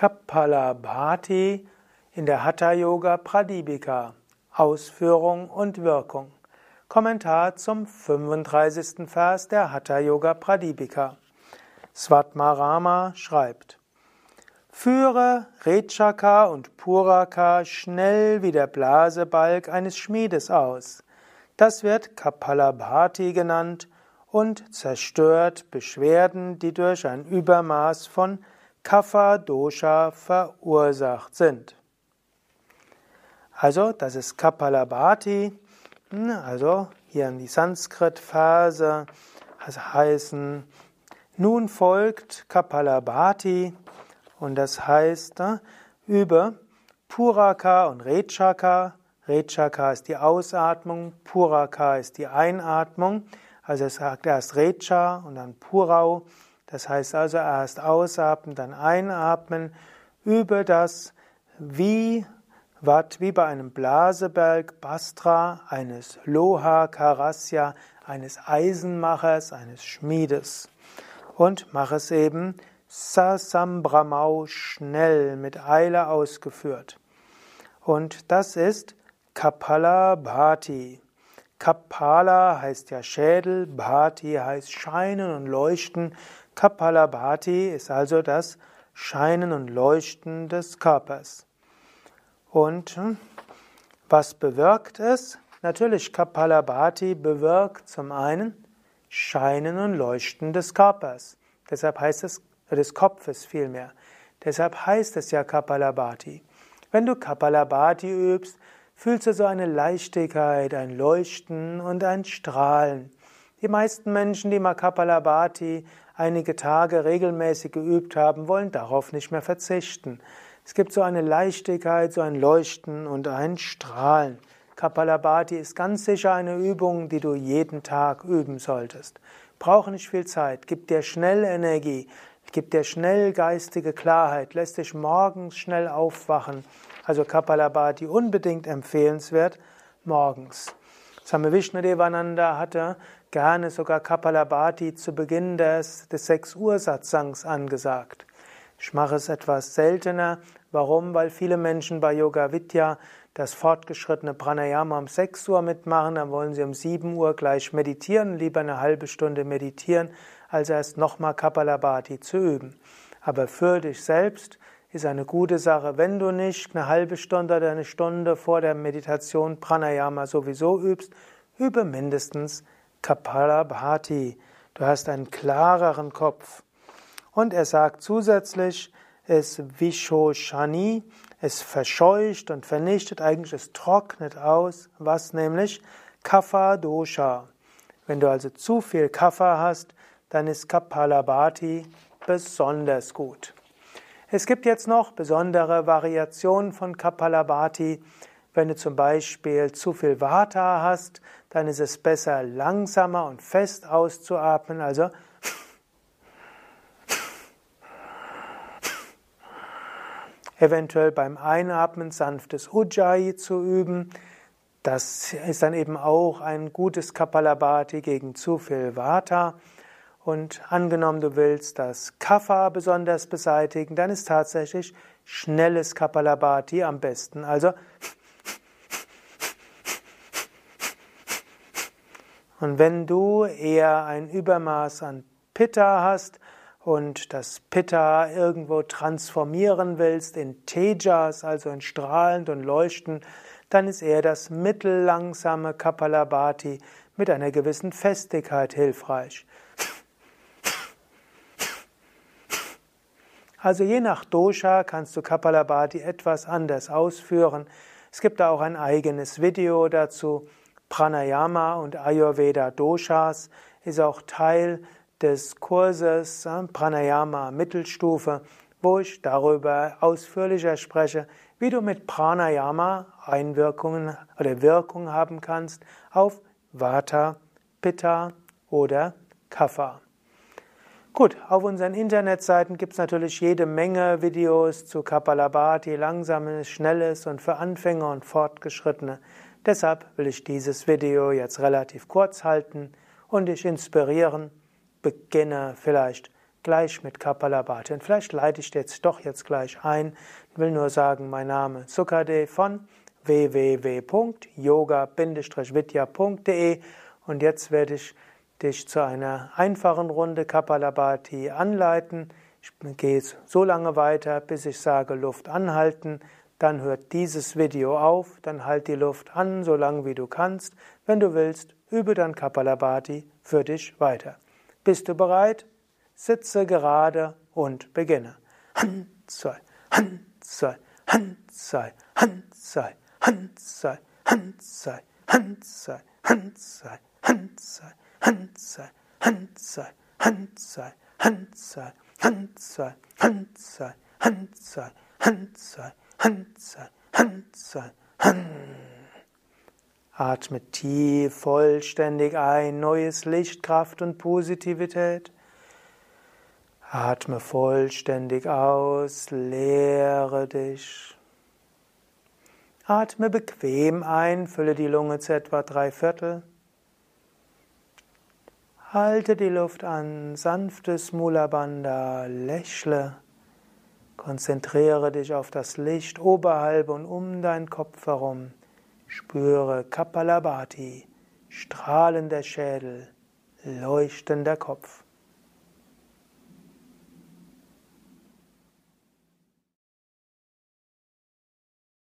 Kapalabhati in der Hatha Yoga Pradipika. Ausführung und Wirkung. Kommentar zum 35. Vers der Hatha Yoga Pradipika. Svatmarama schreibt: Führe Rechaka und Puraka schnell wie der Blasebalg eines Schmiedes aus. Das wird Kapalabhati genannt und zerstört Beschwerden, die durch ein Übermaß von Kapha Dosha verursacht sind. Also, das ist Kapalabhati, hm, also hier in die Sanskrit-Verse heißen, nun folgt Kapalabhati und das heißt äh, über Puraka und Rechaka. Rechaka ist die Ausatmung, Puraka ist die Einatmung. Also es sagt erst Recha und dann Purau. Das heißt also erst ausatmen, dann einatmen über das wie Watt, wie bei einem Blaseberg Bastra, eines Loha Karasya, eines Eisenmachers, eines Schmiedes. Und mach es eben Sasambramau schnell mit Eile ausgeführt. Und das ist Kapala Bhati. Kapala heißt ja Schädel, Bhati heißt Scheinen und Leuchten. Kapalabhati ist also das Scheinen und Leuchten des Körpers. Und hm, was bewirkt es? Natürlich, Kapalabhati bewirkt zum einen Scheinen und Leuchten des Körpers. Deshalb heißt es, des Kopfes vielmehr. Deshalb heißt es ja Kapalabhati. Wenn du Kapalabhati übst, fühlst du so eine Leichtigkeit, ein Leuchten und ein Strahlen. Die meisten Menschen, die mal Kapalabhati einige Tage regelmäßig geübt haben, wollen darauf nicht mehr verzichten. Es gibt so eine Leichtigkeit, so ein Leuchten und ein Strahlen. Kapalabhati ist ganz sicher eine Übung, die du jeden Tag üben solltest. Brauche nicht viel Zeit, gibt dir schnell Energie, gibt dir schnell geistige Klarheit, lässt dich morgens schnell aufwachen also Kapalabhati unbedingt empfehlenswert morgens. Swami Vishnudevananda hatte gerne sogar Kapalabhati zu Beginn des, des 6 Uhr Satsangs angesagt. Ich mache es etwas seltener. Warum? Weil viele Menschen bei Yoga Vidya das fortgeschrittene Pranayama um 6 Uhr mitmachen, dann wollen sie um 7 Uhr gleich meditieren, lieber eine halbe Stunde meditieren, als erst nochmal Kapalabhati zu üben. Aber für dich selbst ist eine gute Sache. Wenn du nicht eine halbe Stunde oder eine Stunde vor der Meditation Pranayama sowieso übst, übe mindestens Kapalabhati. Du hast einen klareren Kopf. Und er sagt zusätzlich, es Vishoshani, es verscheucht und vernichtet, eigentlich es trocknet aus, was nämlich Kapha Dosha. Wenn du also zu viel Kapha hast, dann ist Kapalabhati besonders gut. Es gibt jetzt noch besondere Variationen von Kapalabhati. Wenn du zum Beispiel zu viel Vata hast, dann ist es besser, langsamer und fest auszuatmen. Also eventuell beim Einatmen sanftes Ujjayi zu üben. Das ist dann eben auch ein gutes Kapalabhati gegen zu viel Vata. Und angenommen, du willst das Kapha besonders beseitigen, dann ist tatsächlich schnelles Kapalabhati am besten. Also Und wenn du eher ein Übermaß an Pitta hast und das Pitta irgendwo transformieren willst in Tejas, also in strahlend und leuchtend, dann ist eher das mittellangsame Kapalabhati mit einer gewissen Festigkeit hilfreich. Also je nach Dosha kannst du Kapalabhati etwas anders ausführen. Es gibt da auch ein eigenes Video dazu. Pranayama und Ayurveda Doshas ist auch Teil des Kurses Pranayama Mittelstufe, wo ich darüber ausführlicher spreche, wie du mit Pranayama Einwirkungen oder Wirkung haben kannst auf Vata, Pitta oder Kapha. Gut, auf unseren Internetseiten gibt es natürlich jede Menge Videos zu Kapalabhati, langsames, schnelles und für Anfänger und Fortgeschrittene. Deshalb will ich dieses Video jetzt relativ kurz halten und dich inspirieren. Beginne vielleicht gleich mit Kapalabhati. Und vielleicht leite ich jetzt doch jetzt gleich ein. Ich will nur sagen, mein Name Sukadev von www.yoga-vidya.de und jetzt werde ich dich zu einer einfachen Runde Kapalabhati anleiten. Ich gehe so lange weiter, bis ich sage Luft anhalten. Dann hört dieses Video auf, dann halt die Luft an, so lange wie du kannst. Wenn du willst, übe dann Kapalabhati für dich weiter. Bist du bereit? Sitze gerade und beginne. Han, zwei, Han, zwei, Han, zwei, Han, zwei, Han, zwei, Han, zwei, Han, zwei, Han, zwei, Han, zwei, Han, zwei, Han, zwei, Han, zwei, Han, zwei, Han, zwei, Han, zwei, Han, zwei, Han, zwei, Han, zwei, Han, zwei, Han. Atme tief, vollständig ein, neues Licht, Kraft und Positivität. Atme vollständig aus, leere dich. Atme bequem ein, fülle die Lunge zu etwa drei Viertel. Halte die Luft an, sanftes Mula Bandha, lächle. Konzentriere dich auf das Licht oberhalb und um deinen Kopf herum. Spüre Kapalabhati, strahlender Schädel, leuchtender Kopf.